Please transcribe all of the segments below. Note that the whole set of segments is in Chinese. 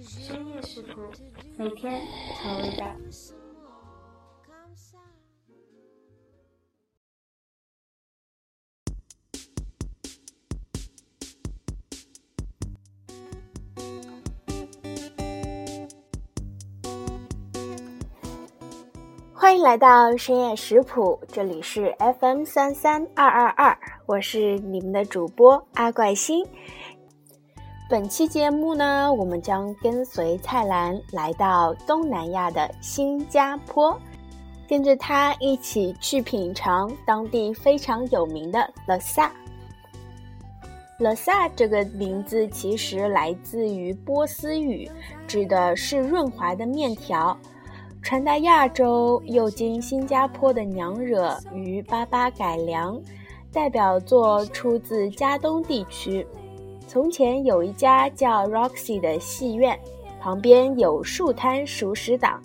深夜食谱，每天调味道。欢迎来到深夜食谱，这里是 FM 三三二二二，我是你们的主播阿怪星。本期节目呢，我们将跟随蔡澜来到东南亚的新加坡，跟着他一起去品尝当地非常有名的乐萨。乐萨这个名字其实来自于波斯语，指的是润滑的面条。传达亚洲，又经新加坡的娘惹与巴巴改良，代表作出自加东地区。从前有一家叫 Roxy 的戏院，旁边有数摊熟食档，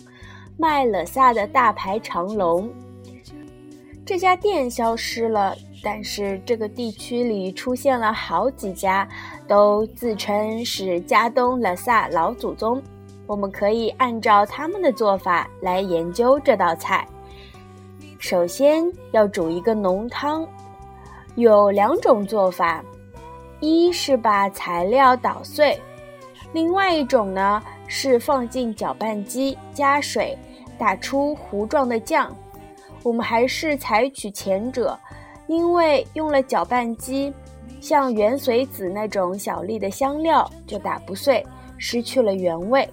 卖了萨的大排长龙。这家店消失了，但是这个地区里出现了好几家，都自称是加东拉萨老祖宗。我们可以按照他们的做法来研究这道菜。首先要煮一个浓汤，有两种做法：一是把材料捣碎，另外一种呢是放进搅拌机加水打出糊状的酱。我们还是采取前者，因为用了搅拌机，像元髓子那种小粒的香料就打不碎，失去了原味。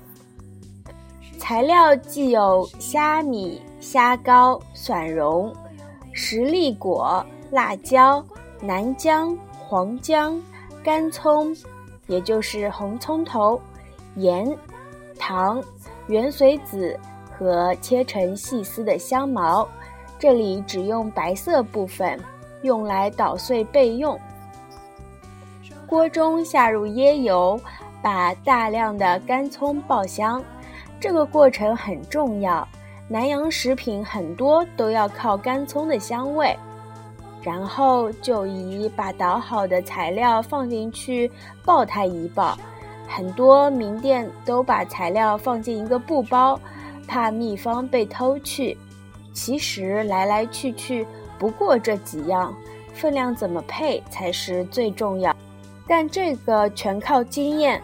材料既有虾米、虾膏、蒜蓉、十粒果、辣椒、南姜、黄姜、干葱，也就是红葱头、盐、糖、圆髓子和切成细丝的香茅。这里只用白色部分，用来捣碎备用。锅中下入椰油，把大量的干葱爆香。这个过程很重要，南洋食品很多都要靠干葱的香味。然后就以把捣好的材料放进去抱它一抱。很多名店都把材料放进一个布包，怕秘方被偷去。其实来来去去不过这几样，分量怎么配才是最重要。但这个全靠经验，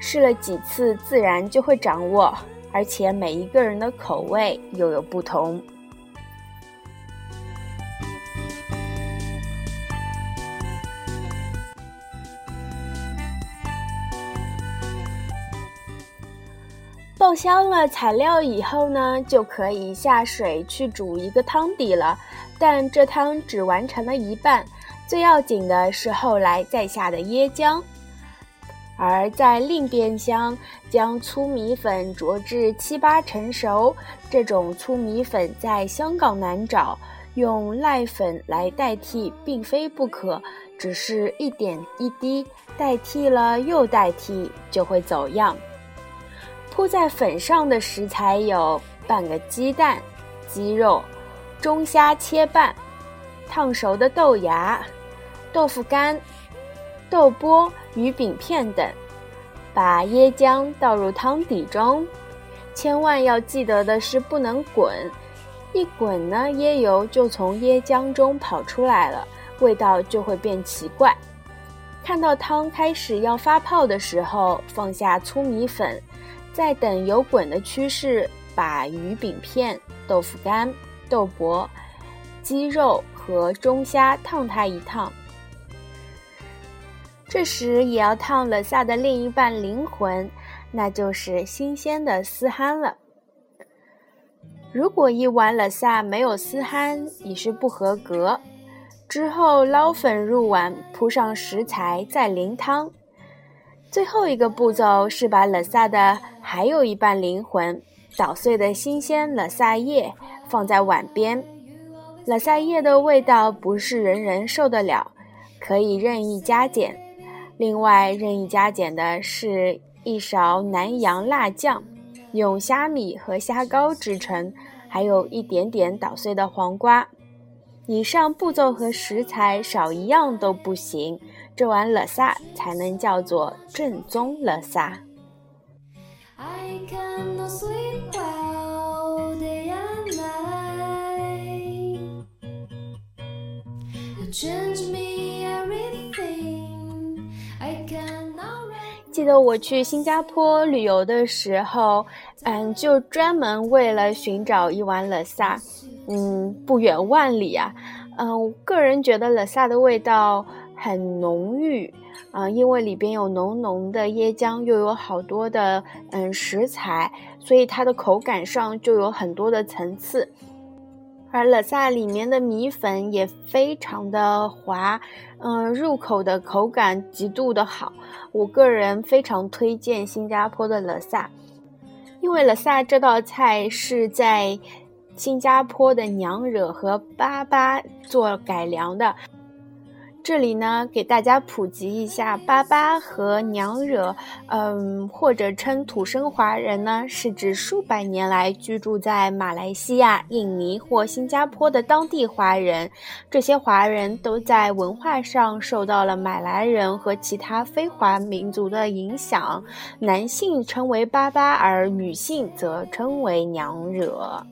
试了几次自然就会掌握。而且每一个人的口味又有不同。爆香了材料以后呢，就可以下水去煮一个汤底了。但这汤只完成了一半，最要紧的是后来再下的椰浆。而在另边厢，将粗米粉煮至七八成熟。这种粗米粉在香港难找，用赖粉来代替并非不可，只是一点一滴代替了又代替，就会走样。铺在粉上的食材有半个鸡蛋、鸡肉、中虾切半、烫熟的豆芽、豆腐干。豆波、鱼饼片等，把椰浆倒入汤底中，千万要记得的是不能滚，一滚呢，椰油就从椰浆中跑出来了，味道就会变奇怪。看到汤开始要发泡的时候，放下粗米粉，再等有滚的趋势，把鱼饼片、豆腐干、豆粕、鸡肉和中虾烫它一烫。这时也要烫了萨的另一半灵魂，那就是新鲜的丝憨了。如果一碗了萨没有丝憨，已是不合格。之后捞粉入碗，铺上食材，再淋汤。最后一个步骤是把冷萨的还有一半灵魂捣碎的新鲜冷萨叶放在碗边。冷萨叶的味道不是人人受得了，可以任意加减。另外，任意加减的是一勺南洋辣酱，用虾米和虾膏制成，还有一点点捣碎的黄瓜。以上步骤和食材少一样都不行，这碗乐萨才能叫做正宗乐萨。I cannot sleep well day and night. You change me everything. I cannot. 记得我去新加坡旅游的时候，嗯，就专门为了寻找一碗冷萨，嗯，不远万里啊，嗯，我个人觉得冷萨的味道很浓郁，啊，因为里边有浓浓的椰浆，又有好多的嗯食材，所以它的口感上就有很多的层次。而乐萨里面的米粉也非常的滑，嗯，入口的口感极度的好。我个人非常推荐新加坡的乐萨，因为乐萨这道菜是在新加坡的娘惹和巴巴做改良的。这里呢，给大家普及一下，巴巴和娘惹，嗯，或者称土生华人呢，是指数百年来居住在马来西亚、印尼或新加坡的当地华人。这些华人都在文化上受到了马来人和其他非华民族的影响，男性称为巴巴，而女性则称为娘惹。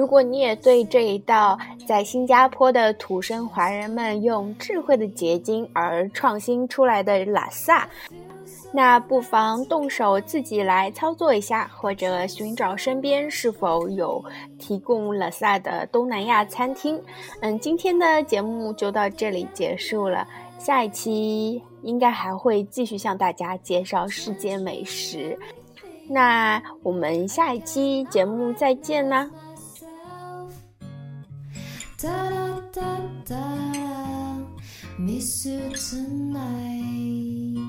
如果你也对这一道在新加坡的土生华人们用智慧的结晶而创新出来的拉萨，那不妨动手自己来操作一下，或者寻找身边是否有提供拉萨的东南亚餐厅。嗯，今天的节目就到这里结束了，下一期应该还会继续向大家介绍世界美食。那我们下一期节目再见啦 Da da da da, miss you tonight.